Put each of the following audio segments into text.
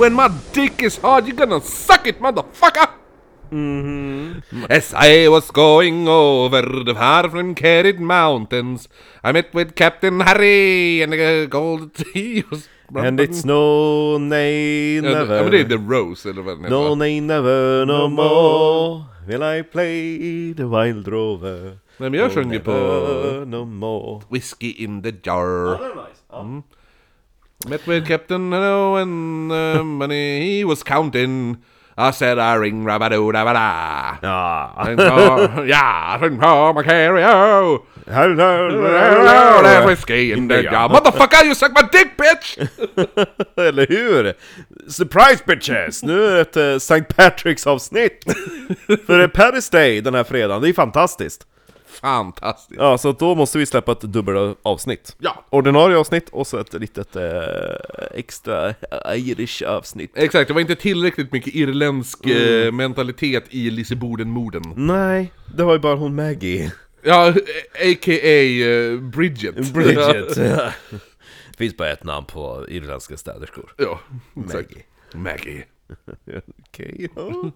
When my dick is hard you're gonna suck it motherfucker! Mm-hmm. As I was going over the far-from-carried mountains I met with Captain Harry and the gold he was... And it's no, nay, uh, never. Ja men det är The Rose eller vad den No, uh, nay, never, no more. Will I play the wild rover? Nej men jag No, sjöng ju på never, No more. Whiskey in the jar Det är nice. Met with Captain Hello and uh, money he was counting I said I ring rabadoo dabada Ja. Ja, I think på Macario Hello, There's whiskey in the jar Motherfucker you suck my dick bitch! Eller hur? Surprise bitches! Nu är det ett eh, St. Patricks avsnitt! För det är Paris Day den här fredagen, det är fantastiskt! Fantastiskt! Ja, så då måste vi släppa ett dubbel avsnitt. Ja. Ordinarie avsnitt och så ett litet eh, extra Irish avsnitt. Exakt, det var inte tillräckligt mycket irländsk eh, mentalitet i Lisseboden-morden. Nej, det var ju bara hon Maggie. Ja, a.k.a. Uh, Bridget. Bridget. ja. Finns bara ett namn på irländska städerskor. ja, exakt. Maggie. Okej, ja.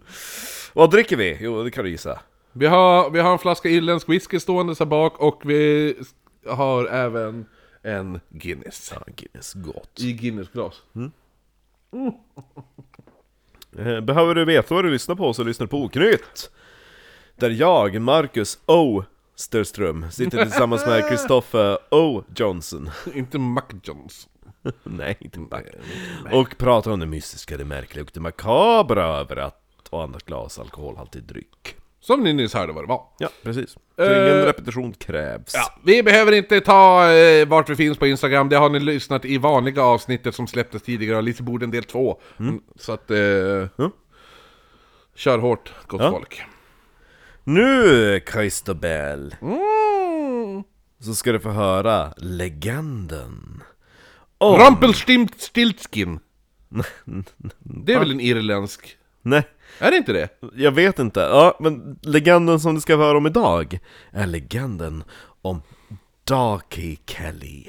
Vad dricker vi? Jo, det kan du gissa. Vi har, vi har en flaska irländsk whisky stående här bak och vi har även en Guinness. Ja, Guinness, gott. I Guinness-glas. Eh, Behöver du veta vad du lyssnar på så lyssnar du på Oknytt! Där jag, Marcus O. Sturström, sitter tillsammans med Christopher O. Johnson. Inte Mac Jones. Nej, inte back. Och pratar om det mystiska, det märkliga och det makabra över att och annat glas alkoholhaltig dryck. Som ni nyss hörde vad det var. Ja, precis. Så Eh, ingen repetition krävs. Ja, vi behöver inte ta eh, vart vi finns på Instagram, det har ni lyssnat i vanliga avsnittet som släpptes tidigare av Lisseboden del 2. Mm. Så att... Eh, Mm. Kör hårt, gott Ja. folk. Nu, Christobel, Mm. så ska du få höra legenden. Om... Rumpelstiltskin! Det är väl en irländsk... Nej, Är det inte det? jag vet inte. Ja, men legenden som du ska höra om idag är legenden om Darky Kelly.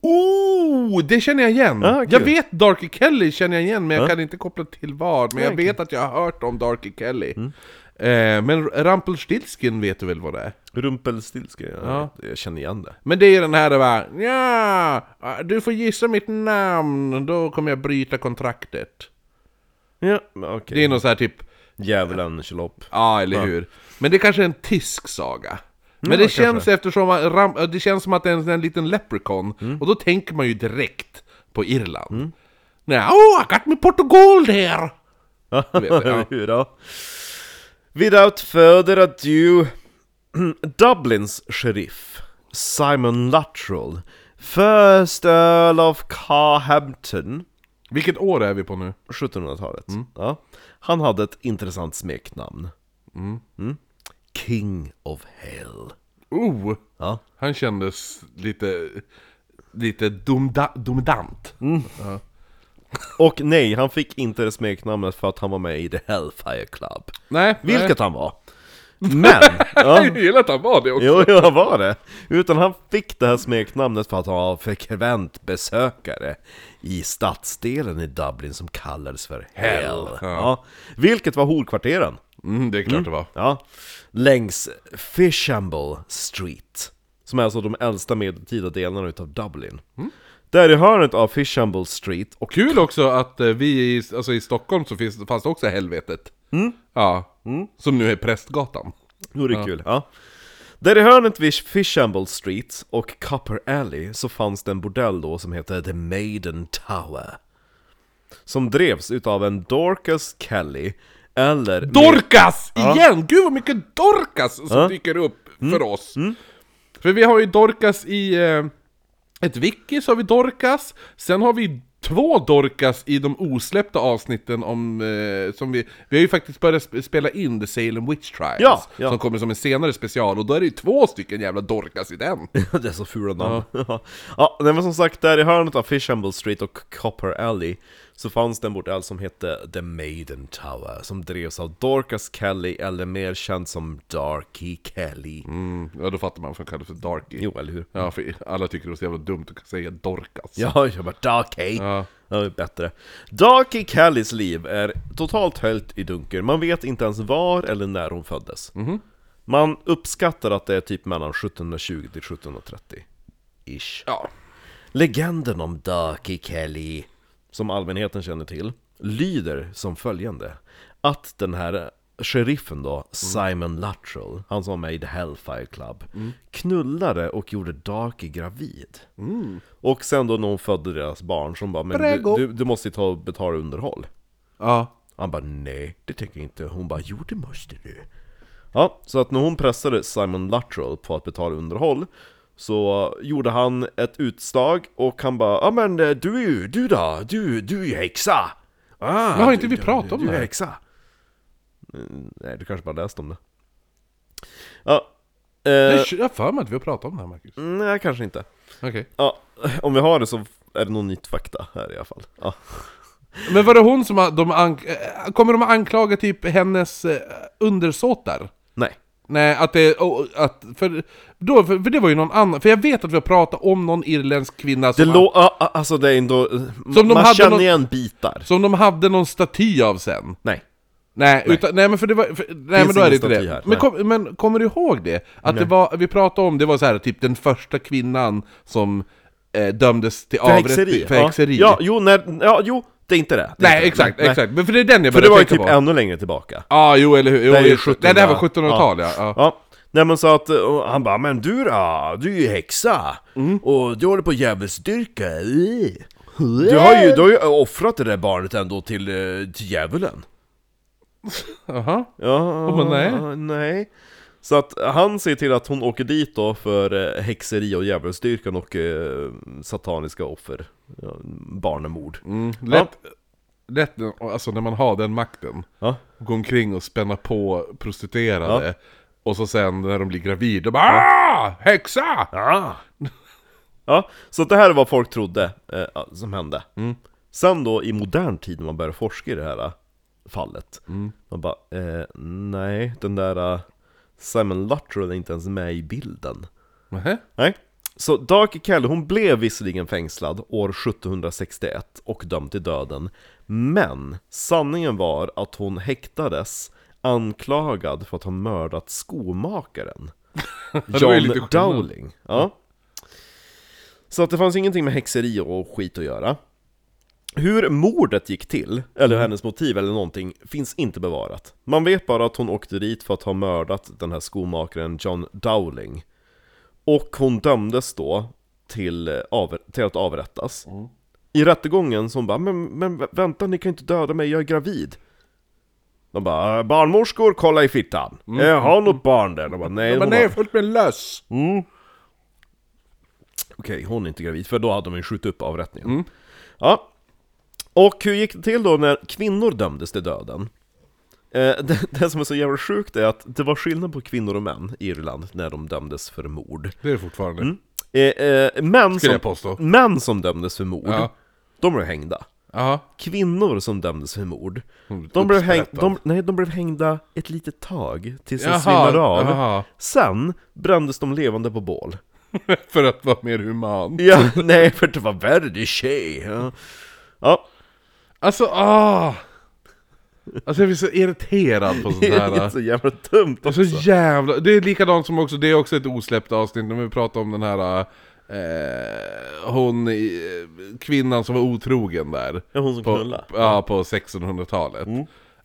Oh, det känner jag igen! Ah, jag vet Darky Kelly känner jag igen, men jag Ja. kan inte koppla till vad. Men jag vet att jag har hört om Darky Kelly. Mm. Eh, men Rumpelstiltskin vet du väl vad det är? Rumpelstiltskin, Ja. jag känner igen det. Men det är den här va, ja, du får gissa mitt namn, då kommer jag bryta kontraktet. Ja, okej. Det är någon så här typ, Djävulen, Tjolopp. ja eller hur. Men det kanske är en tysk saga. Men det kanske. känns eftersom att det känns som att det är en, sån här liten leprechaun, och då tänker man ju direkt på Irland. Nej, oh, I got me Portugal there! Ja, ja. Without further ado, Dublins sheriff, Simon Luttrell, First Earl of Carhampton, Vilket år är vi på nu? 1700-talet. Ja. Han hade ett intressant smeknamn. Mm. King of Hell. Oh, Ja. han kändes lite, lite dumda, dumdant. Och nej, han fick inte det smeknamnet för att han var med i The Hellfire Club. Nej, Vilket han var. Men! ja. Jag gillar att han var det också. Jo, jo, han var det. Utan han fick det här smeknamnet för att han var frekvent besökare i stadsdelen i Dublin som kallades för Hell. Hell, ja. Ja. Vilket var horkvarteren. Mm, det är klart det var. Ja. Längs Fishamble Street. Som är alltså de äldsta medeltida delarna utav Dublin. Där i hörnet av Fishamble Street och Kul också att eh, vi i, alltså i Stockholm så finns, fanns det också helvetet. Ja, som nu är Prästgatan. Det är kul. Ja. Där i hörnet vid Fishamble Street och Copper Alley så fanns det en bordell då som hette The Maiden Tower. Som drevs utav en Dorcas Kelly, eller... Dorcas! Igen! Gud vad mycket Dorcas som Ja. dyker upp för oss. För vi har ju Dorcas i eh, ett wiki så har vi Dorcas, sen har vi två Dorcas i de osläppta avsnitten om, eh, som vi, vi har ju faktiskt börjat sp- spela in The Salem Witch Trials, Ja, ja. som kommer som en senare special, och då är det ju två stycken jävla Dorcas i den. det är så fula namn. Ja, ja men som sagt, där i hörnet av Fishamble Street och Copper Alley så fanns det en bordell som hette The Maiden Tower, som drevs av Dorcas Kelly, eller mer känd som Darky Kelly. Mm, ja då fattar man varför han kallas för Darky. Jo, eller hur? Ja, för alla tycker det är så jävla dumt att säga Dorcas. Ja, jag bara Darky! Ja. Ja, bättre. Darky Callys liv är totalt höljt i dunkel. Man vet inte ens var eller när hon föddes. Man uppskattar att det är typ mellan 1720 till 1730. Ish. Ja. Legenden om Darky Kelly, som allmänheten känner till, lyder som följande. Att den här sheriffen då, Simon Luttrell, han som var med i The Hellfire Club, knullade och gjorde Darky gravid. Och sen då när hon födde deras barn, som bara 'Men du, Prego. du, du måste ju ta och betala underhåll' Ja. Han bara 'Nej, det tänker jag inte' Hon bara 'Jo det måste du' Ja, så att när hon pressade Simon Luttrell på att betala underhåll Så gjorde han ett utslag och han bara 'Ja men eh, du är ju, du då, du, du är ju häxa' ah, Men har inte vi pratat om du, det Du är häxa Mm, Nej, du kanske bara läst om det Ja, eh, Jag har för mig att vi har pratat om det här Marcus. nej kanske inte Okej. Ja, om vi har det så är det nog nytt fakta här i alla fall ja. Men var det hon som de eh, Kommer de anklaga typ hennes eh, undersåtar? Nej, Nej, att det... Oh, att, för, då, för, för det var ju någon annan, för jag vet att vi har pratat om någon irländsk kvinna det som, lå- ja, alltså det är ändå, de man hade känner någon- igen bitar som de hade någon staty av sen. Nej Nej, utan, nej men för det var, för, nej men då är det inte det. här, Men, nej. kom, men kommer du ihåg det? Att det var, vi pratade om, det var så här typ den första kvinnan som eh, dömdes till För avrättning. häxeri? För ja. häxeri. Ja, jo, när, ja, jo, det är inte det. det är nej inte det. exakt, Nej. exakt. Men för det är den jag För det började var ju tänka typ på. ännu längre tillbaka. Ja, jo eller hur. Jo, Det är ju just 1700. Nej, det här var 1700-tal ja. ja. Ja, nej men så att, och han bara 'Men du då? Du är ju häxa! Mm. Och du håller på djävulsdyrka' Du har ju, du har ju offrat det där barnet ändå till, eh, till djävulen Jaha. Ja, men nej. nej Så att han ser till att hon åker dit då för eh, häxeri och djävulsdyrkan och eh, sataniska offer ja, Barnemord Mm, lätt, lätt, alltså när man har den makten. Ja, Gå omkring och spänna på prostituerade. Och så sen när de blir gravida, då bara ah, häxa! Ja! Ja, så det här är vad folk trodde eh, som hände. Sen då i modern tid när man börjar forska i det här eh, fallet, man bara eh, nej, den där Simon Luttrell är inte ens med i bilden. Nähä? Nej. Så Darky Kelly, hon blev visserligen fängslad år 1761 och dömd till döden, men sanningen var att hon häktades anklagad för att ha mördat skomakaren. John. Dowling. Ja. Så att det fanns ingenting med häxeri och skit att göra. Hur mordet gick till, eller Mm. hennes motiv eller någonting, finns inte bevarat. Man vet bara att hon åkte dit för att ha mördat den här skomakaren John Dowling. Och hon dömdes då till, eh, av, till att avrättas. Mm. I rättegången så hon bara men, men vä- vänta, ni kan inte döda mig, jag är gravid. De bara 'Barnmorskor, kolla i fittan' Jag har något barn där. De bara 'Nej' Men hon nej, bara, fullt med löss! Okej, hon är inte gravid, för då hade de ju skjutit upp avrättningen. Ja. Och hur gick det till då när kvinnor dömdes till döden? Eh, det, det som är så jävla sjukt är att det var skillnad på kvinnor och män i Irland när de dömdes för mord. Det är det fortfarande. Eh, eh, män, Skulle jag som, påstå. män som dömdes för mord, Ja. de blev hängda. Ja. Kvinnor som dömdes för mord, Mm, de blev, häng, de, nej, de blev hängda ett litet tag tills de svimmade av. jaha. Sen brändes de levande på bål. För att vara mer human. Ja, nej, för det var värre, det är tjej. Ja. ja. Alltså, ah! Alltså jag blir så irriterad på sånt Det här. är så jävla dumt Och så jävla... Det är likadant som också, det är också ett osläppt avsnitt när vi pratar om den här... Eh, hon, i- kvinnan som var otrogen där. Ja, hon som På, knullade. ja, på 1600-talet.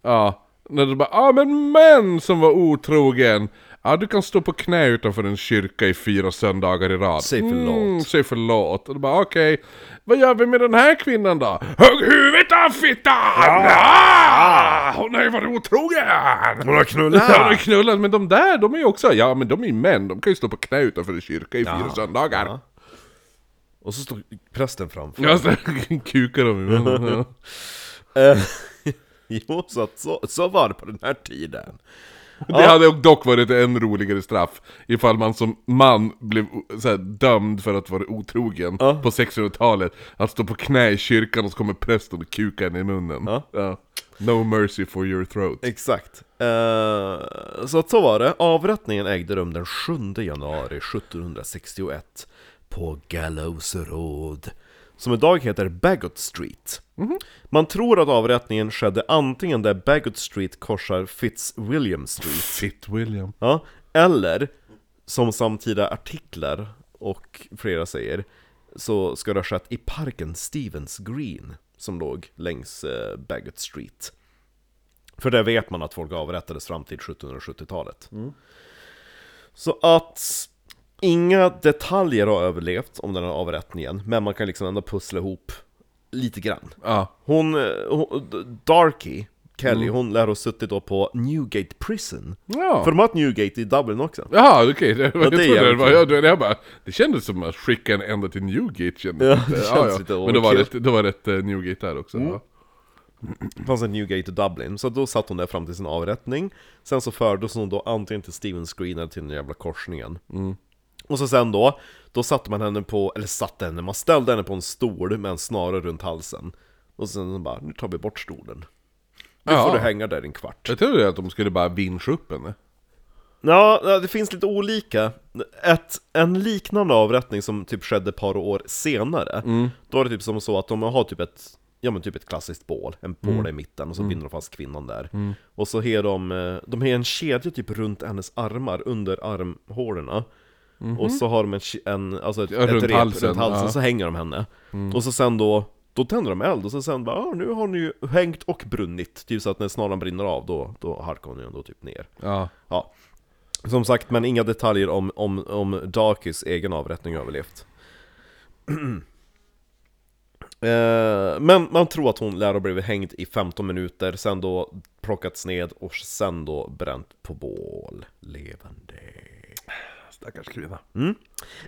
Ja, när det bara ja men män som var otrogen. Ja, du kan stå på knä utanför en kyrka i fyra söndagar i rad. Säg förlåt. Mm, säg förlåt. Och då bara okej, vad gör vi med den här kvinnan då? Hugg huvudet av fittan! Ah, hon har ju varit otrogen! Hon har knullat! Ja, de har knullat, men de där, de är ju också, ja men de är ju män, de kan ju stå på knä utanför en kyrka i fyra söndagar. Ja. Och så står prästen framför. Ja, så kukar de ju. Ja. Eh, jo, så, att, så, så var det på den här tiden. Det hade dock varit en roligare straff ifall man som man blev o- så här, dömd för att vara otrogen Ja. på 1600-talet. Att stå på knä i kyrkan och så kommer prästen och kukar en i munnen. Ja. No mercy for your throat. Exakt. Eh, så att så var det. Avrättningen ägde rum den 7 januari 1761 på Gallows Road. som idag heter Bagot Street. Man tror att avrättningen skedde antingen där Bagot Street korsar Fitzwilliam Street, Fit William. ja, eller som samtida artiklar och flera säger, så ska det ha skett i parken Stevens Green, som låg längs eh, Bagot Street. För där vet man att folk avrättades fram till 1770-talet. Så att inga detaljer har överlevt om den här avrättningen, men man kan liksom ändå pussla ihop lite grann. Ja. Hon, eh, hon Darky, Kelly, hon lär ha suttit då på Newgate Prison. Ja. För de har ett Newgate i Dublin också. Jaha, okej. Det, jag det trodde det, var, jag, bara, det kändes som att skicka en ända till Newgate kändes Ja, det känns lite Men då var, det, var ett eh, Newgate där också. Ja. Det fanns ett Newgate i Dublin, så då satt hon där fram till sin avrättning Sen så fördes hon då antingen till Stevens Green eller till den jävla korsningen Och så sen då, då satte man henne på, eller satte henne, man ställde henne på en stol med en snara runt halsen Och sen så bara, nu tar vi bort stolen Nu Ja. får du hänga där en kvart Jag trodde att de skulle bara vinscha upp henne. Ja, det finns lite olika. Ett, en liknande avrättning som typ skedde ett par år senare, då var det typ som så att de har typ ett, ja men typ ett klassiskt bål, en bål i mitten och så binder de fast kvinnan där. Och så har de, eh, de har en kedja typ runt hennes armar, under armhålorna. Och så har de en, en alltså ett, Ja, ett runt rep halsen, runt halsen, ja. så hänger de henne. Och så sen då, då tänder de eld och så sen bara, ah, nu har ni ju hängt och brunnit. Typ så att när snaran brinner av, då, då harkar hon ju ändå typ ner. Ja. Ja. Som sagt, men inga detaljer om, om, om Darkys egen avrättning överlevt. eh, men man tror att hon lär ha blivit hängd i 15 minuter, sen då plockats ned och sen då bränt på bål, levande. Stackars kvinna.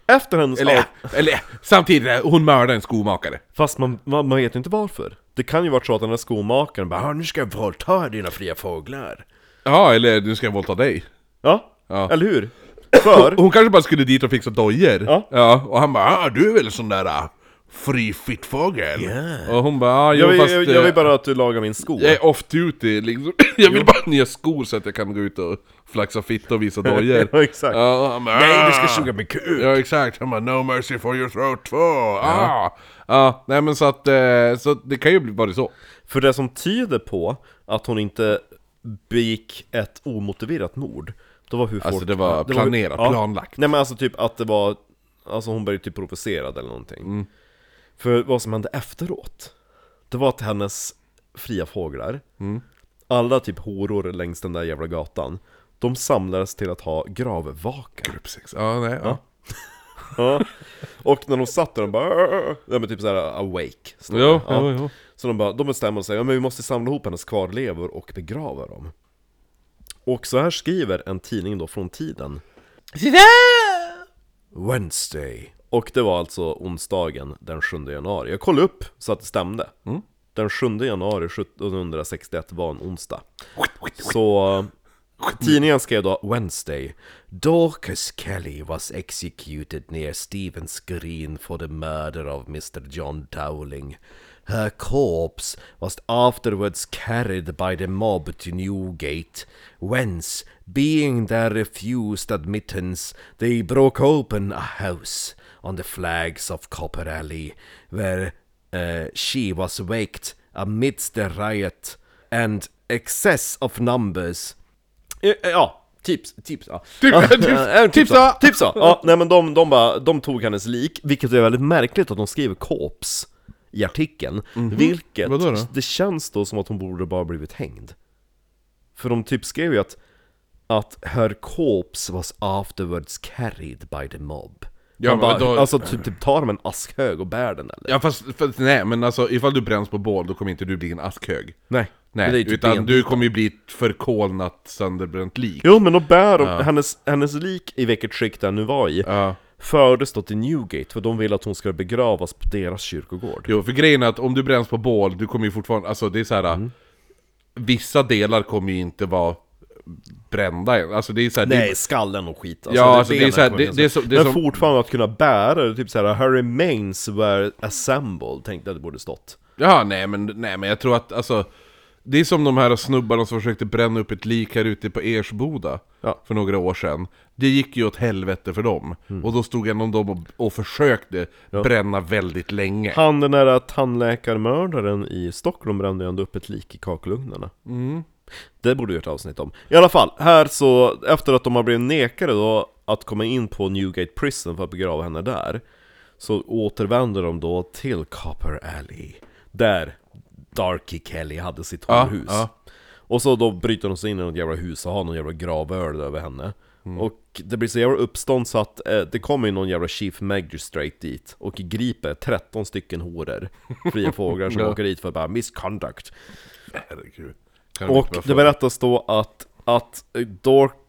Efter hennes Eller, av... eller samtidigt, hon mördade en skomakare. Fast man, man, man vet inte varför. Det kan ju vara så att den där skomakaren bara "Ah, 'Nu ska jag våldta dina fria fåglar' Ja, eller nu ska jag våldta dig. Ja, Ja. eller hur? För... Hon kanske bara skulle dit och fixa dojor. Ja. och han bara ah, du är väl sån där uh, fri fittfågel? Ja. Och hon bara ah, jo, Jag vill, fast jag, eh, jag vill bara att du lagar min sko. jag är off duty liksom. Jag vill bara ha nya skor så att jag kan gå ut och flaxa fitta och visa dojor. Ja, exakt. Ja, och han bara, Nej, du ska "Ah." suga min kuk! Ja exakt, han bara 'No mercy for your throat 2' ah. Ja, nej men så att, eh, så det kan ju bli bara så. För det som tyder på att hon inte begick ett omotiverat mord, det var hur folk... Alltså det var hur- planerat, planlagt. Nej men alltså typ att det var, alltså hon började typ provocerad eller någonting. Mm. För vad som hände efteråt, det var att hennes fria fåglar, Mm. alla typ horor längs den där jävla gatan, de samlades till att ha gravvaka. Grupp sex. Ja, nej, ja. Ja. Och när de satt där, de bara ja, men typ såhär awake. Jo, ja. jo, jo. Så de bara, de bestämmer sig, ja men vi måste samla ihop hennes kvarlevor och begrava dem Och så här skriver en tidning då från tiden Wednesday Och det var alltså onsdagen den 7 januari Jag kollade upp så att det stämde Den 7 januari 1761 var en onsdag Så Tidningen skrev då Wednesday Dorcas Kelly was executed near Stevens Green for the murder of Mr. John Dowling. Her corpse was afterwards carried by the mob to Newgate, whence, being there refused admittance, they broke open a house on the flags of Copper Alley, where uh, she was waked amidst the riot and excess of numbers Eh, eh, Ja, tips, tips, ja. Typ- ja, tips- ja, eh, tips, ja. Tips, ja. ja. Nej men de, de, bara, de tog hennes lik, vilket är väldigt märkligt att de skriver korps i artikeln. Vilket, Vadå då? det känns då som att hon borde bara blivit hängd. För de typ skrev ju att, att her corpse was afterwards carried by the mob. Ja, Man bara, då- Alltså typ, typ tar de en askhög och bär den eller? Ja fast, fast, nej men alltså ifall du bränns på bål då kommer inte du bli en askhög. Nej. Nej, typ utan ben- du kommer ju bli ett förkolnat sönderbränt lik. Jo men då bär de, hennes, hennes lik i vilket skick den nu var i Ja. Fördes då till Newgate för de ville att hon skulle begravas på deras kyrkogård Jo, för grejen är att om du bränns på bål, du kommer ju fortfarande, alltså det är så här. Mm. Vissa delar kommer ju inte vara brända än. Alltså det är så här, det, Nej, skallen och skit. Alltså, Ja, alltså, det är så här, det- det är så- det är Men som- fortfarande att kunna bära det, typ såhär Her remains were assembled, tänkte jag det borde stått. Ja, nej men, nej men jag tror att alltså Det är som de här snubbarna som försökte bränna upp ett lik här ute på Ersboda Ja. För några år sedan. Det gick ju åt helvete för dem. Och då stod en av dem och, och försökte bränna väldigt länge. Han den där tandläkarmördaren i Stockholm brände ju ändå upp ett lik i kakelugnarna Det borde vi ett avsnitt om. I alla fall, här så, efter att de har blivit nekade då att komma in på Newgate Prison för att begrava henne där Så återvänder de då till Copper Alley Där Darky Kelly hade sitt Ja, horhus ja. Och så då bryter de sig in i något jävla hus och har någon jävla gravöl över henne. Och det blir så jävla uppstånd så att eh, det kommer ju någon jävla chief magistrate dit Och griper 13 stycken horor Fria fåglar som Ja. åker dit för bara misconduct. Herregud Kan Och det berättas då att, att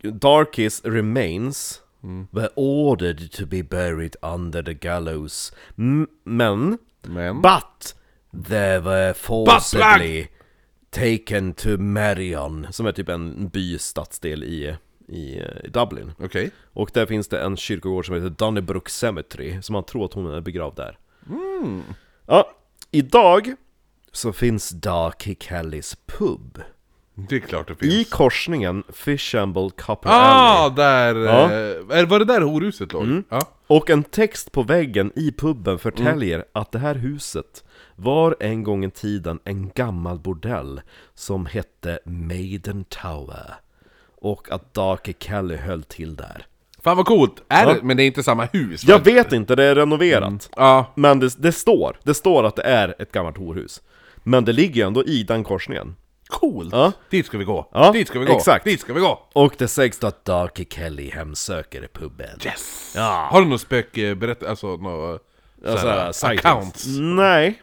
Dark, remains were ordered to be buried under the gallows. M- Men, Men, but they were forcibly taken to Marion Som är typ en by, stadsdel i, i Dublin. Okej. Och där finns det en kyrkogård som heter Donnybrook Cemetery Som man tror att hon är begravd där. Ja, idag så finns Darky Kellys pub Det är klart det finns i korsningen Fishamble Copper Ah, Alley där! Ja. Mm. Eh, var det där horhuset låg? Ja. Och en text på väggen i puben förtäljer att det här huset var en gång i tiden en gammal bordell som hette Maiden Tower Och att Darky Kelly höll till där Fan vad coolt! Är det, men det är inte samma hus? va? Jag vet inte, det är renoverat Ja, Men det, det står, det står att det är ett gammalt horhus Men det ligger ju ändå i den korsningen coolt! Ja. Dit ska vi gå! Ja, Dit ska vi gå! exakt. Dit ska vi gå! Och det sägs då att Darky Kelly hemsöker puben Yes! Ja. Har du någon spökberätt... Alltså några... Alltså, såhär, accounts? Nej,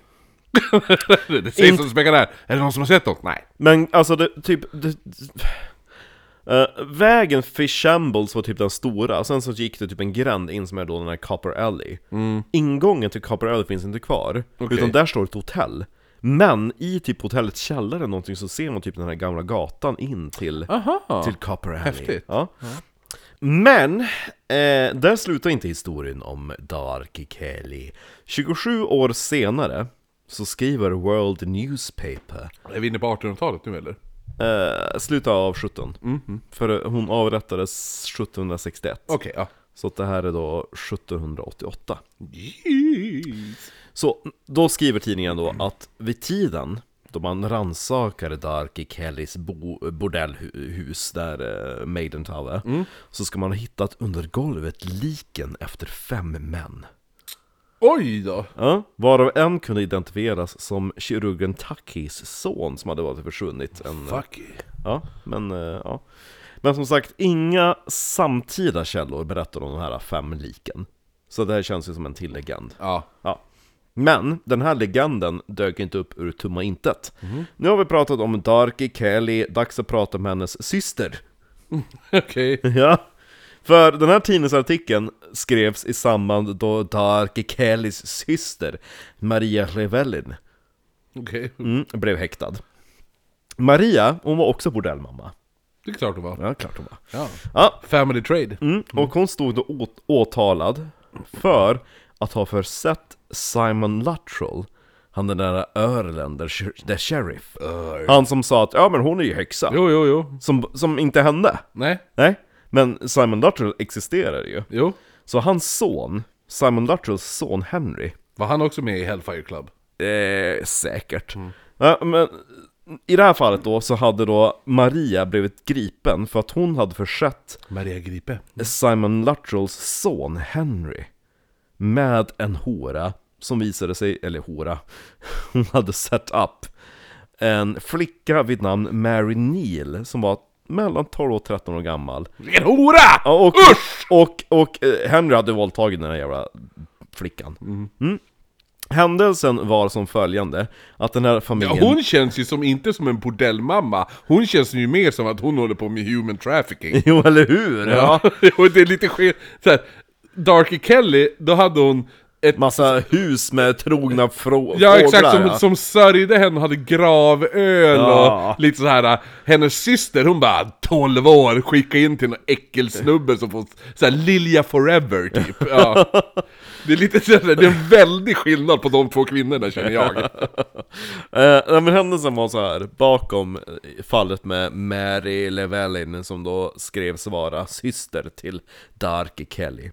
det sägs som spökar där. Är det någon som har sett något? Nej. men alltså det, typ det, Eh, Vägen Fishambles var typ den stora, sen så gick det typ en gränd in som är då den här Copper Alley Ingången till Copper Alley finns inte kvar, Okej. utan där står ett hotell Men i typ hotellets källare någonting så ser man typ den här gamla gatan in till, Aha! till Copper Alley Häftigt. ja. Men, eh, där slutar inte historien om Darky Kelly 27 år senare så skriver World Newspaper Är vi inne på 1800-talet nu eller? Eh, slutet av 17 För hon avrättades 1761 Okej, ja. Så att det här är då 1788 Jeez. Så då skriver tidningen då att vid tiden då man rannsakade Darky Kellys bo- bordellhus där eh, Maiden Tower Så ska man ha hittat under golvet liken efter fem män Oj då! Ja, varav en kunde identifieras som kirurgen Takis son som hade varit försvunnit en, Fuck you. Ja, men eh, ja Men som sagt, inga samtida källor berättar om de här fem liken Så det här känns ju som en till legend Ja. Ja Men den här legenden dök inte upp ur tomma intet Nu har vi pratat om Darky Kelly, dags att prata om hennes syster Okej. Ja För den här tidningsartikeln skrevs i samband då Darky Kellys syster Maria Revellin Okej. mm, blev häktad Maria, hon var också bordellmamma Det är klart det var. Ja, klart hon var Ja. Ja, Family trade. Mm, och hon stod då åt, åtalad för att ha försett Simon Luttrell Han den där Öreland, der, sher- der sheriff Han som sa att ja men hon är ju häxa Jo, jo, jo. som, som inte hände Nej. Nej, men Simon Luttrell existerar ju Jo. Så hans son, Simon Luttrells son Henry Var han också med i Hellfire Club? Eh, säkert. Ja, men i det här fallet då så hade då Maria blivit gripen för att hon hade försett Maria Gripe. Simon Luttrells son Henry med en hora som visade sig, eller hora, hon hade sett upp en flicka vid namn Mary Neal som var mellan 12 och 13 år gammal. Vilken hora! Ja, och, och, och, eh, Henry hade våldtagit den här jävla flickan. Mm. Händelsen var som följande, att den här Ja, familjen... hon känns ju som, inte som en bordellmamma, hon känns ju mer som att hon håller på med human trafficking. Jo, eller hur? Ja, och det är lite här, Darky Kelly, då hade hon ett Massa hus med trogna frå- Ja exakt, fåglar, som, ja. som sörjde henne och hade gravöl Ja. och lite så här. Hennes syster hon bara 12 år, skicka in till någon äckelsnubbe som får såhär Lilja forever typ. Ja. Det är lite sådär, det är en väldig skillnad på de två kvinnorna känner jag. Eh, men händelsen var så här bakom eh, fallet med Mary Llewellyn som då skrevs vara syster till Darky Kelly.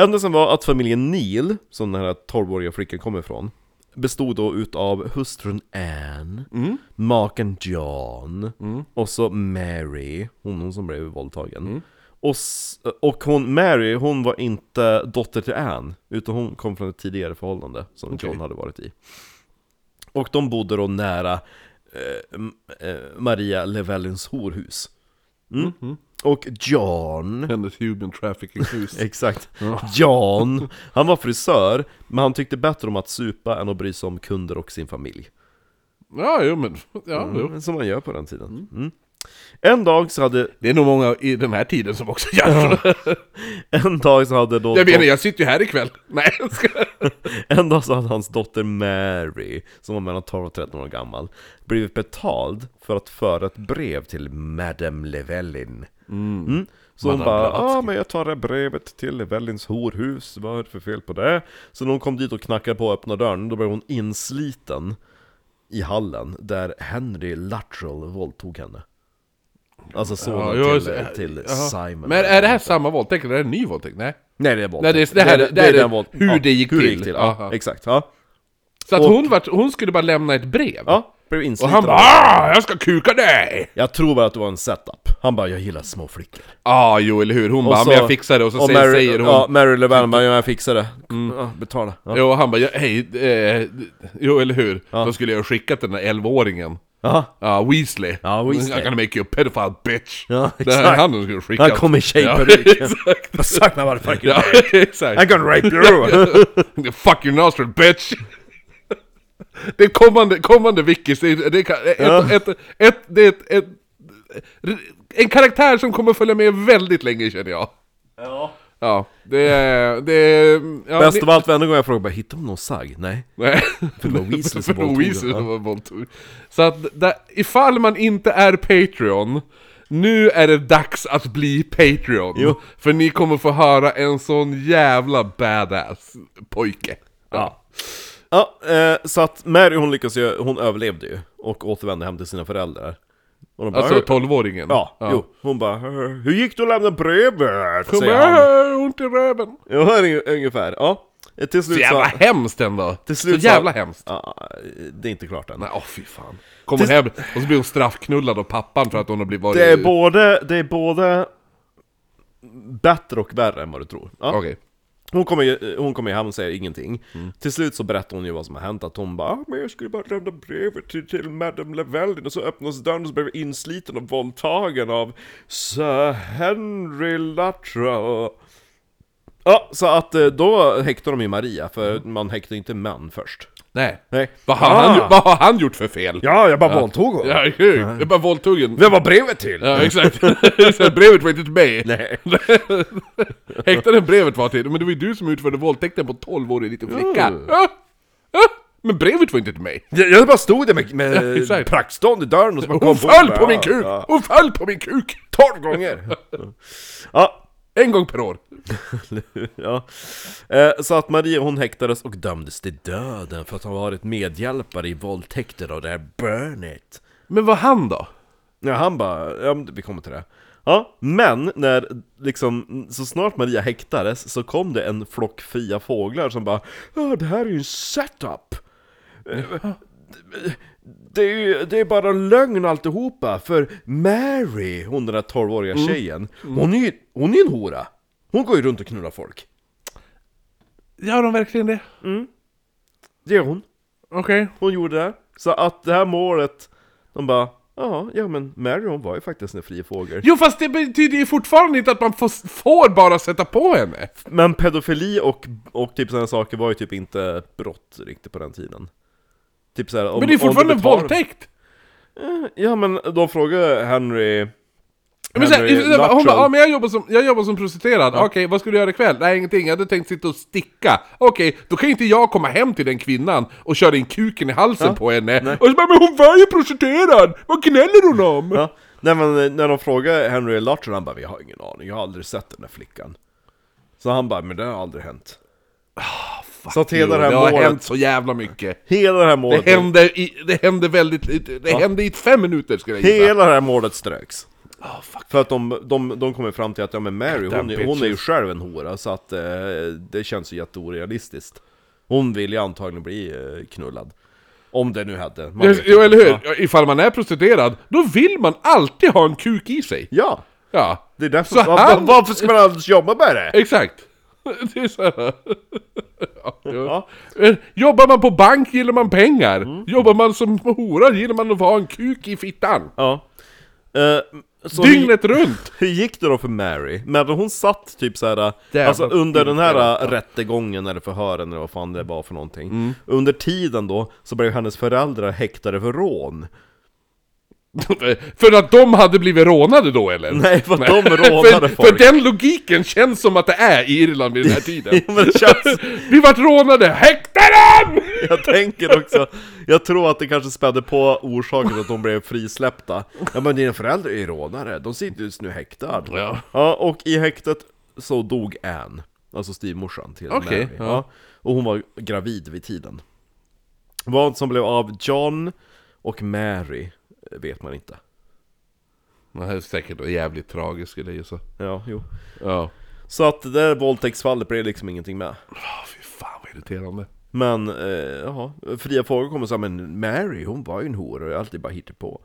Händelsen var att familjen Neil, som den här 12-åriga flickan kommer ifrån, bestod då utav hustrun Anne, maken John, och så Mary, hon, hon som blev våldtagen. Och, s- och hon, Mary, hon var inte dotter till Anne, utan hon kom från ett tidigare förhållande som John hade varit i. Och de bodde då nära eh, eh, Maria Llewellyns horhus. Mm. Och John, Hennes human trafficking-hus. exakt, John, han var frisör, men han tyckte bättre om att supa än att bry sig om kunder och sin familj. Ja, jo men, ja, jo. Mm, Som man gör på den tiden. Mm. En dag så hade, Det är nog många i den här tiden som också gör så. en dag så hade då Jag menar, jag sitter ju här ikväll. Nej, jag ska... En dag så hade hans dotter Mary, som var mellan 12 och 13 år gammal, blivit betald för att föra ett brev till Madame Llewellyn. Mm. Så hon Madame bara, Blavatsky. ja men jag tar det brevet till Llewellyns horhus, vad är det för fel på det? Så när hon kom dit och knackade på och öppnade dörren, då blev hon insliten i hallen, där Henry Luttrell våldtog henne. Alltså sonen Ja, jag- till, till Jaha. Simon. Men är det här samma våldtäkt eller är det en ny våldtäkt? Nej. Nej det är våldtäkt. Nej, det är- det här- det här är den våld- hur det gick hur till. Det gick till. Ja, exakt. Ja. Så att Och- hon, vart, hon skulle bara lämna ett brev? Ja, blev Och han bara ah, jag ska kuka dig! Jag tror bara att det var en setup. Han bara 'Jag gillar små flickor' Ja, ah, jo eller hur. Hon bara, men jag fixar det och så och säger, Mary, säger hon Ja, Mary Llewellyn bara 'Ja, jag fixar det' ja, Betala. Ja. Jo, han bara, ja, hej, eh, jo eller hur? Då skulle jag skickat den där 11-åringen Ja, Ja, Weasley. Ja, Weasley. I'm gonna make you a pedophile bitch. Ja, Det här är han som skulle skicka. Han kom i tjejperuk. Ja, exakt. Suck my motherfucking Ja, exakt. I'm gonna rape you! Fuck your nostril bitch! Det är kommande, kommande wikis, det är, det är, ett, Ja. ett, ett, det är ett, ett, en karaktär som kommer följa med väldigt länge känner jag. ja. Ja, det är... Det är ja, Bäst ni- av allt varenda gång jag frågar bara 'Hittar hon någon sagg?' Nej. Nej, För det var Weasley som var våldtog Weasley som var våldtog. Så att där, ifall man inte är Patreon, nu är det dags att bli Patreon. Jo. För ni kommer få höra en sån jävla badass pojke. Ja. Ja, eh, så att Mary hon lyckas ju, hon överlevde ju och återvände hem till sina föräldrar. Och de bara, Alltså "Hur-" 12-åringen. Ja, jo. Hon bara "Hur- gick det att lämna brevet?' Han. här, ont i röven. Ja, unge- ungefär. Ja. Till Så slut jävla så... hemskt ändå. Till slut så jävla så- hemskt. Ja, det är inte klart än. Nej, åh fy fan. Kommer hon hem och så blir hon straffknullad av pappan för att hon har blivit varit... Det är både, det är både bättre och värre än vad du tror. Ja. Okej. Hon kommer ju hon kommer ju hem och säger ingenting. Till slut så berättar hon ju vad som har hänt, att hon bara ah, men jag skulle bara lämna brevet till, till Madame Llewellyn och så öppnas dörren och så blev jag insliten och våldtagen av Sir Henry Luttrell. Ja, så att eh, då häktar de ju Maria, för man häktar inte män först. Nej. Nej. Vad har, Ah. han, gjort- vad har han gjort för fel? Ja, jag bara våldtog honom. Ja, hur? Det är bara våldtogen. Vem var brevet till? Ja, exakt. Brevet var inte till mig. Nej. Häktaren brevet var till, men det var ju du som utförde våldtäkten på 12-årig liten flicka. Mm. Ja. Ja. Men brevet var inte till mig. Jag, jag bara stod där med, med exakt. praktstånd i dörren och så bara Hon föll på min kuk! Ja, Hon föll på min kuk! Tolv gånger! ja, En gång per år. Ja. Eh, så att Maria hon häktades och dömdes till döden för att ha varit medhjälpare i våldtäkter av det här Burnett. Men vad han då? Ja, han bara, ja vi kommer till det. Ja, men när liksom, så snart Maria häktades så kom det en flock fria fåglar som bara Ja, det här är ju en setup! Det är ju det är bara lögn alltihopa, för Mary, hon den där 12-åriga tjejen, hon är ju hon är en hora! Hon går ju runt och knullar folk. Gör de verkligen det? Det är hon. Okej. Hon gjorde det. Så att det här målet, de bara Ja, ja men Mary hon var ju faktiskt en fri fågel. Jo fast det betyder ju fortfarande inte att man får, får bara sätta på henne. Men pedofili och, och typ sådana saker var ju typ inte brott riktigt på den tiden. Typ såhär, om, Men det är om du fortfarande en betalar- våldtäkt! Ja men de frågade Henry Men Henry hon bara, ja men jag jobbar som, jag jobbar som prostituerad, okej vad ska du göra ikväll? Nej ingenting, jag hade tänkt sitta och sticka. Okej, då kan inte jag komma hem till den kvinnan och köra in kuken i halsen på henne. Och så bara, men hon var ju prostituerad! Vad gnäller hon om? Ja. Nej men eh, när de frågar Henry Luttrell, han bara 'Vi har ingen aning, jag har aldrig sett den där flickan' Så han bara 'Men det har aldrig hänt' Så att hela det här det har målet, hänt så jävla mycket. Hela det här målet, Det hände, i, det hände väldigt det hände i fem minuter skulle jag gissa. Hela det här målet ströks oh. För att de, de, de kommer fram till att ja men Mary, hon, hon är ju själv en hora så att eh, det känns ju jätteorealistiskt Hon vill ju antagligen bli eh, knullad Om det nu hade man Jo, inte. eller hur? Ja. Ifall man är prostituerad, då vill man alltid ha en kuk i sig ja, Ja, det är därför, Så var, han- varför ska man annars jobba med det? exakt Det är så här. Ja. Ja. Jobbar man på bank gillar man pengar Mm. Jobbar man som hora gillar man att ha en kuk i fittan Ja eh, så hur, Dygnet runt! hur gick det då för Mary? Men hon satt typ såhär, alltså under den här äh, rättegången eller förhören eller vad fan det var för någonting Mm. Under tiden då, så blev hennes föräldrar häktade för rån För att de hade blivit rånade då eller? Nej, för att de för, rånade för folk den logiken känns som att det är i Irland vid den här tiden det känns, Vi vart rånade, häkta dem! Jag tänker också, jag tror att det kanske spädde på orsaken att de blev frisläppta. Ja men dina föräldrar är ju rånare, de sitter just nu häktad. Ja. ja och i häktet så dog Anne Alltså styvmorsan till Okej, Mary. ja. Och hon var gravid vid tiden. Vad som blev av John och Mary eh, vet man inte. Det här är säkert jävligt tragiskt skulle jag gissa. Ja, jo. Ja. Så att det där våldtäktsfallet blev liksom ingenting med. Åh, fy fan vad irriterande Men, eh, jaha, fria frågor kommer säga men Mary hon var ju en hora och alltid bara hittar på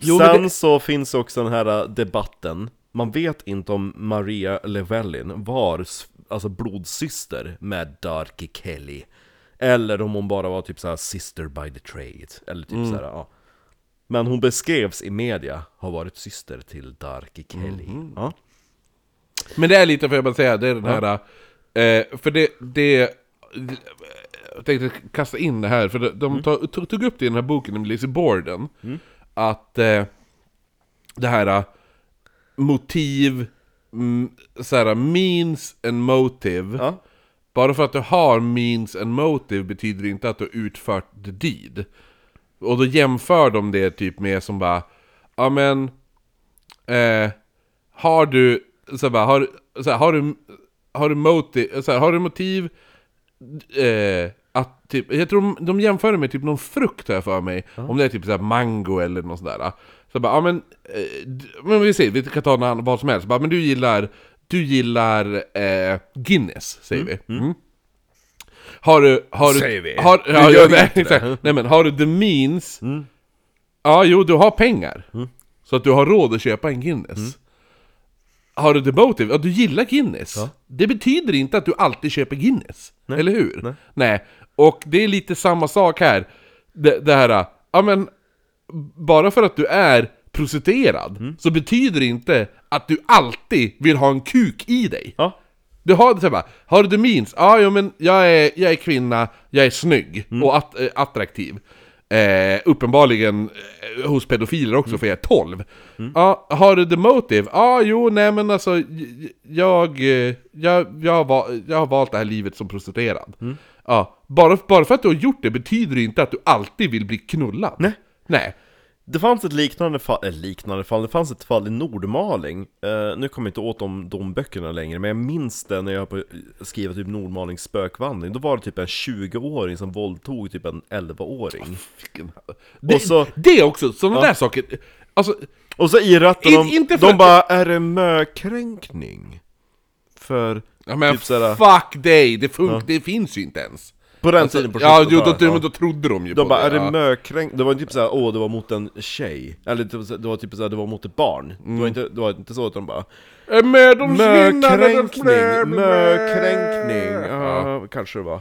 Jo, Sen det- så finns också den här äh, debatten Man vet inte om Maria Llewellyn var alltså blodsyster med Darky Kelly Eller om hon bara var typ såhär sister by the trade Eller typ Mm. såhär, ja Men hon beskrevs i media ha varit syster till Darky Kelly Mhm. ja. Men det är lite, får jag bara säga, det är den här... Eh, för det, det... Jag tänkte kasta in det här, för de, de tog, tog, tog upp det i den här boken om Lizzie Borden. Att eh, det här eh, motiv, mm, så här, means and motive. ja, Bara för att du har means and motive betyder inte att du har utfört the deed. Och då jämför de det typ med som bara, ja men, eh, har du, så bara, har, så här, har du, har du motiv, så här, har du motiv, eh, att typ, jag tror de, de jämför det med typ någon frukt jag för mig, om det är typ så här mango eller något sådär. Så bara, ja men, eh, men vi ser, vi kan ta någon, vad som helst, bara, men du gillar, du gillar eh, Guinness, säger vi. Mm. Har du, har du, Säger vi. Har, Vi ja, gör ja, nej, exakt. nej men har du the means, ja jo du har pengar. Så att du har råd att köpa en Guinness. Har du the motive, ja du gillar Guinness. Det betyder inte att du alltid köper Guinness. Eller hur? Nej. Och det är lite samma sak här. Det, det här, ja men, bara för att du är prostituerad, så betyder det inte att du alltid vill ha en kuk i dig. ja, Du har, så bara, har du the means? Ja, men jag är, jag är kvinna, jag är snygg och att, eh, attraktiv. Eh, uppenbarligen eh, hos pedofiler också, för jag är 12. Ja, har du the motive? Ja, jo, nej men alltså, jag, eh, jag, jag, har, jag har valt det här livet som prostituerad. Ja, bara, bara för att du har gjort det betyder det inte att du alltid vill bli knullad. Nej. Nej. Det fanns ett liknande fall, eller liknande fall, det fanns ett fall i Nordmaling eh, Nu kommer jag inte åt de, de böckerna längre, men jag minns det när jag höll på att skriva typ Nordmalings spökvandring Då var det typ en 20-åring som våldtog typ en 11-åring Vilken- Det, Och så- det också, sådana där saker. Alltså, Och så i rätten, In- de, inte de att- bara 'Är det mökränkning?' För ja, men typ såhär, fuck dig, det, fun- det finns ju inte ens. På den Alltså, tiden på ja, jo, då, 70-talet, då, ja. då trodde de ju De på bara, är det. det ja. mökränk? Det var typ såhär, åh det var mot en tjej Eller typ det var typ såhär, det var mot ett barn Det Mm. var inte, det var inte så att de bara Mökränkning, mökränkning, ja kanske det var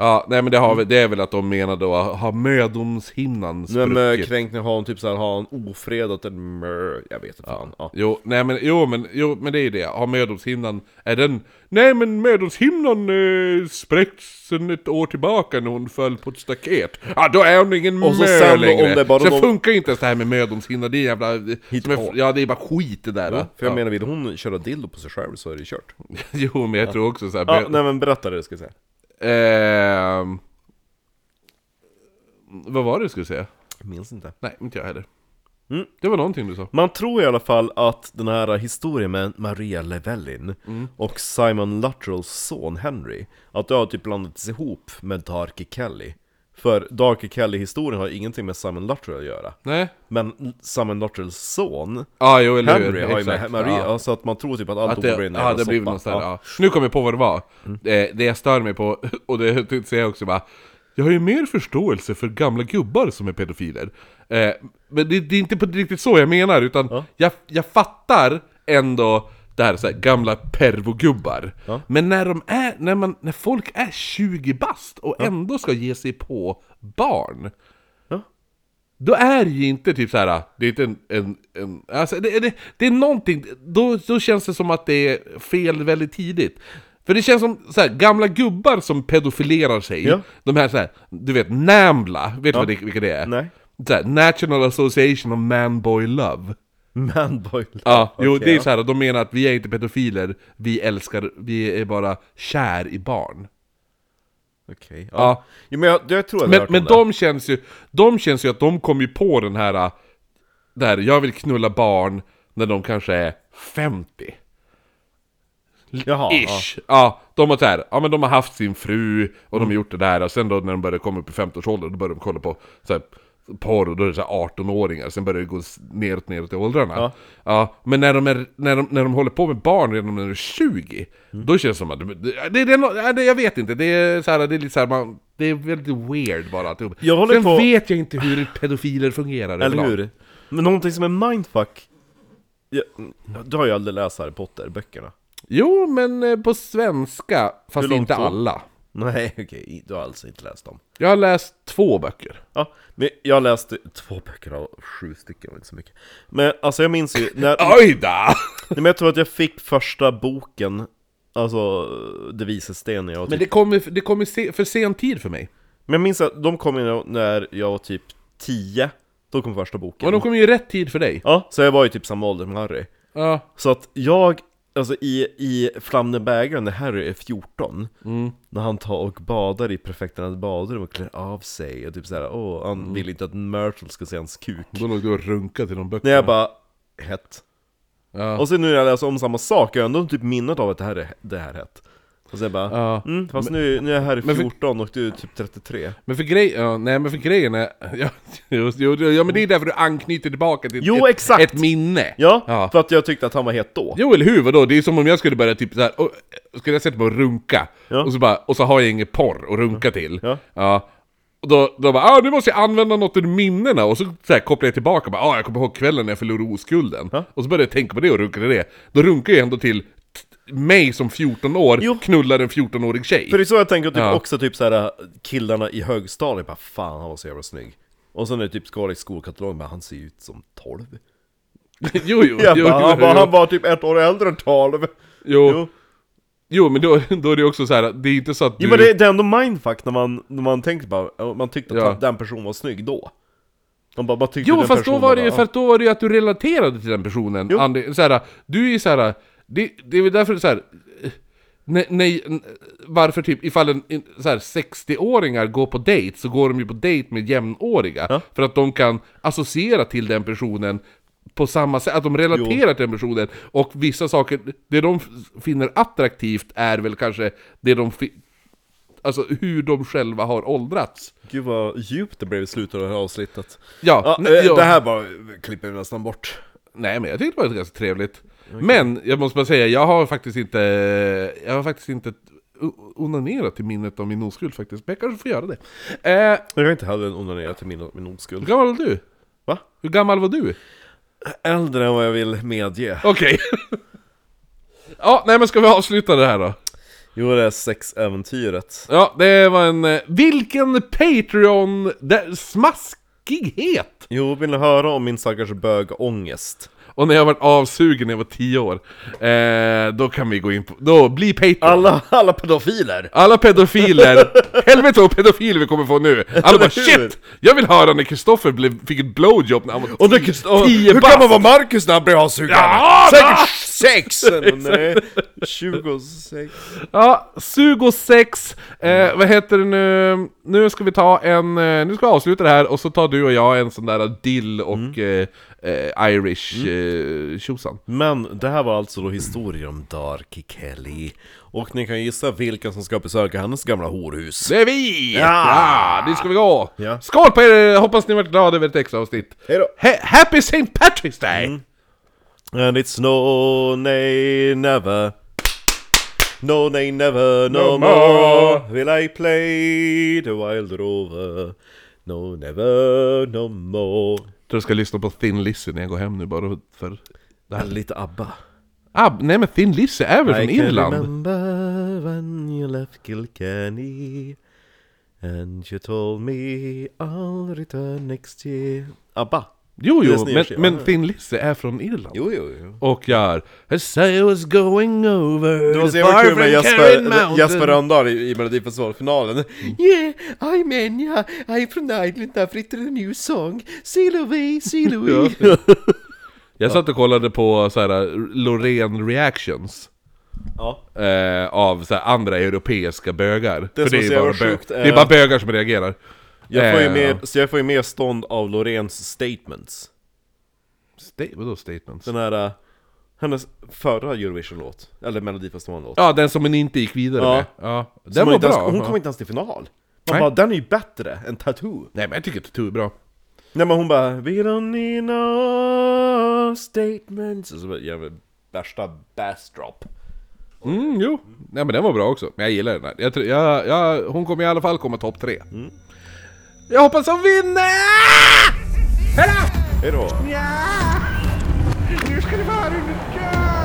Ja, nej men det, har, det är väl att de menar då, har mödomshinnan Men med spruckit? kränkning har hon typ såhär, har hon ofredat en mör, jag vet inte fan. Ja. Jo, nej men, jo, men, jo, men det är ju det. Har mödomshinnan, är den... Nej men mödomshinnan eh, spräckts sen ett år tillbaka när hon föll på ett staket. Ja, då är hon ingen Och så mö sen om längre. det bara så någon- funkar inte ens det här med mödomshinna, det är jävla... Är, ja, det är bara skit det där. Ja, för jag ja. menar, vill hon köra dildo på sig själv så är det kört. Jo, men jag tror också så här, Ja, nej men berätta det ska jag säga. Ehm, vad var det du skulle säga? Jag minns inte. Nej, inte jag heller. Mm. Det var någonting du sa. Man tror i alla fall att den här historien med Maria Llewellyn och Simon Luttrells son Henry, att det har typ blandats ihop med Darky Kelly. För Darky Kelly-historien har ingenting med Simon Luttrell att göra. Nej? Men Simon Luttrells son, Ja, jo eller Henry, har ju med. Maria, Ja. så att man tror typ att allt Att det, ja, jävla det blir något. Mm. ja. Nu kommer jag på vad det var. Det, det jag stör mig på, och det tänkte jag också bara Jag har ju mer förståelse för gamla gubbar som är pedofiler eh, Men det, det är inte på riktigt så jag menar, utan Ja. jag, jag fattar ändå det här, så här gamla pervogubbar Ja. Men när de är, när, man, när folk är 20 bast och ändå ska ge sig på barn Ja. då är det ju inte typ så här. det är inte en, en, en alltså det, det, det är någonting, då, då känns det som att det är fel väldigt tidigt. För det känns som så här, gamla gubbar som pedofilerar sig, Ja. de här så här, du vet, NAMBLA, vet du vad det, vilka det är? Nej. Så här, National Association of Man-Boy Love. Manboy. Ja, jo det är ja. så här, de menar att vi är inte pedofiler, vi älskar, vi är bara kär i barn. Okej, Ja. ja. Jo men jag, jag tror jag Men, men de känns ju, de känns ju att de kom ju på den här, äh, där jag vill knulla barn när de kanske är 50. Jaha, ja. Ish! Ja, de har så här, ja men de har haft sin fru och de har gjort det där och sen då när de börjar komma upp i 50-årsåldern då börjar de kolla på så här, porr och då är det så här 18-åringar, sen börjar det gå neråt neråt i åldrarna. Ja. Ja, men när de, är, när, de, när de håller på med barn redan när de är 20, Mm. då känns det som att, det, det, ja, det, jag vet inte, det är så här, det är lite så här, man, det är väldigt weird bara alltihop. Jag Sen på- vet jag inte hur pedofiler fungerar Eller hur? Men någonting som är mindfuck ja, Du har ju aldrig läst Harry Potter-böckerna Jo, men eh, på svenska, fast inte då? alla. Nej okej, du har alltså inte läst dem Jag har läst två böcker. Ja, men jag läste två böcker av sju stycken, var inte så mycket Men alltså jag minns ju, när, Oj då! Nej, men jag tror att jag fick första boken Alltså, Det vises sten jag Men typ det kommer det kommer se, för sen tid för mig. Men jag minns att de kom ju när jag var typ 10 Då kom första boken Och de kommer ju i rätt tid för dig. Ja, så jag var ju typ samma ålder som Harry Ja. Så att jag, alltså i, i Flamden bägaren när Harry är 14 Mm. När han tar och badar i prefekternas badrum och klär av sig och typ såhär, åh, han Mm. vill inte att Myrtle ska se hans kuk Då låg du och runkade till de böckerna. När jag bara, hett Ja. Och sen nu när jag läser om samma sak, jag har ändå typ minnet av att det här är, det här är hett Och sen bara, Ja. mm, fast nu, nu är jag här i Men för- 14 och du är typ 33 Men för grej, ja, nej men för grejen är, ja, just, jo, ja men det är därför du anknyter tillbaka till Jo, ett, exakt. ett minne. Ja, Ja. för att jag tyckte att han var het då Jo eller hur, vadå? Det är som om jag skulle börja typ såhär, och, skulle jag sätta mig och runka, Ja. och, så bara, och så har jag inget porr att runka till. Ja. Och då, då bara, ah, nu måste jag använda något ur minnena, och så, så här, kopplar jag tillbaka, bara, ah, jag kommer ihåg kvällen när jag förlorade oskulden. Ja. Och så började jag tänka på det och runka till det. Då runkar jag ändå till mig som 14 år, Jo. knullar en 14-årig tjej. För det är så jag tänker typ Ja. också typ såhär killarna i högstadiet bara Fan han var så jävla snygg Och sen är det typ ska i skolkatalogen bara han ser ut som 12 jo, jo, jo, Jag jo, bara, han, jo, bara, jo. han var typ ett år äldre än 12 Jo, Jo, jo men då, då är det också så här, det är inte så att du... jo men det, det är ändå mindfuck när man, när man tänkte bara Man tyckte att Ja. den personen var snygg då Man bara, man tyckte Jo den fast då var det ju bara, för att då var det ju att du relaterade till den personen. Jo. Andi, så här, du är ju så här, det, det är väl därför så här. eh, Nej, nej, varför typ, ifall en, en så här 60-åringar går på dejt så går de ju på dejt med jämnåriga. Ja. För att de kan associera till den personen på samma sätt, att de relaterar till den personen. Och vissa saker, det de finner attraktivt är väl kanske det de Alltså hur de själva har åldrats. Gud vad djupt det blev i slutet av det här avsnittet Ja, Ja, nej, eh, ja. det här bara klipper vi nästan bort Nej men jag tyckte det var ganska trevligt. Men jag måste bara säga, jag har faktiskt inte, jag har faktiskt inte onanerat till minnet av min oskuld faktiskt. Men jag kanske får göra det. Eh, Jag har inte heller onanerat till min, min hur oskuld gammal var du? Va? Hur gammal var du? Äldre än vad jag vill medge Okej. ja, nej men ska vi avsluta det här då? Jo, det är sexäventyret. Ja, det var en... eh, Vilken Patreon... Smaskighet! Jo, vill ni höra om min stackars bögångest? Och när jag var avsugen när jag var 10 år, eh, då kan vi gå in på... Då, bli Patreon! Alla, alla pedofiler! Alla pedofiler, helvete vad pedofiler vi kommer få nu! Alla bara shit! Jag vill höra när Kristoffer blev- fick ett blowjob när han var Och, det, och tio hur bast. kan man vara Marcus när han blir avsugen? Ja, Säkert sex! Nej, 26 Ja, Sugo 6, eh, vad heter det nu? Nu ska vi ta en, eh, nu ska vi avsluta det här och så tar du och jag en sån där dill och eh, eh, Irish eh, tjosan. Men det här var alltså då historier om Darky Kelly Och ni kan gissa vilka som ska besöka hennes gamla horhus Det är vi! Ja! Ja, dit ska vi gå! Ja. Skål på er! Hoppas ni varit glada över ett extra avsnitt. Hejdå! Ha- Happy St. Patrick's Day! And it's no, nay, never No, nay, never, no, No more. more. Will I play the wild rover No, never, no more tror jag ska lyssna på Thin Lizzy när jag går hem nu bara för... Det här. Lite ABBA Ah, nej men Thin Lizzy är väl från I can Irland? remember when you left Kilkenny And you told me I'll return next year ABBA Jo, jo, men, men Thin Lizzy är från Irland. Jo, jo, jo. Och gör As I was going over Det var så jävla kul med Jesper. Jesper Rönndahl i, i Melodifestivalfinalen Yeah, I'm Enya, I'm from Ireland, I've written a new song. Sail away, sail away Jag satt och kollade på så här Loreen reactions. Ja, eh, Av så här, andra europeiska bögar. Det För det är, bara bö- det är bara bögar som reagerar jag får ju Eh, med, så jag får ju med stånd av Loreens statements Sta- vadå statements? Den här, uh, hennes förra Eurovision-låt, eller Melodifestivalen-låt Ja, den som hon inte gick vidare Ja. med ja. Den var bra Hon kom inte ens till final Man Nej. bara, den är ju bättre än Tattoo Nej men jag tycker att Tattoo är bra Nej men hon bara We don't need no statements Och så bara, jävla värsta bassdrop Mm, jo. Nej men den var bra också. Men jag gillar den här. Jag, tror- jag, jag, hon kommer i alla fall komma topp tre. Jag hoppas hon vinner! Hejdå! Hejdå! Ja! Nu ska det vara under kör!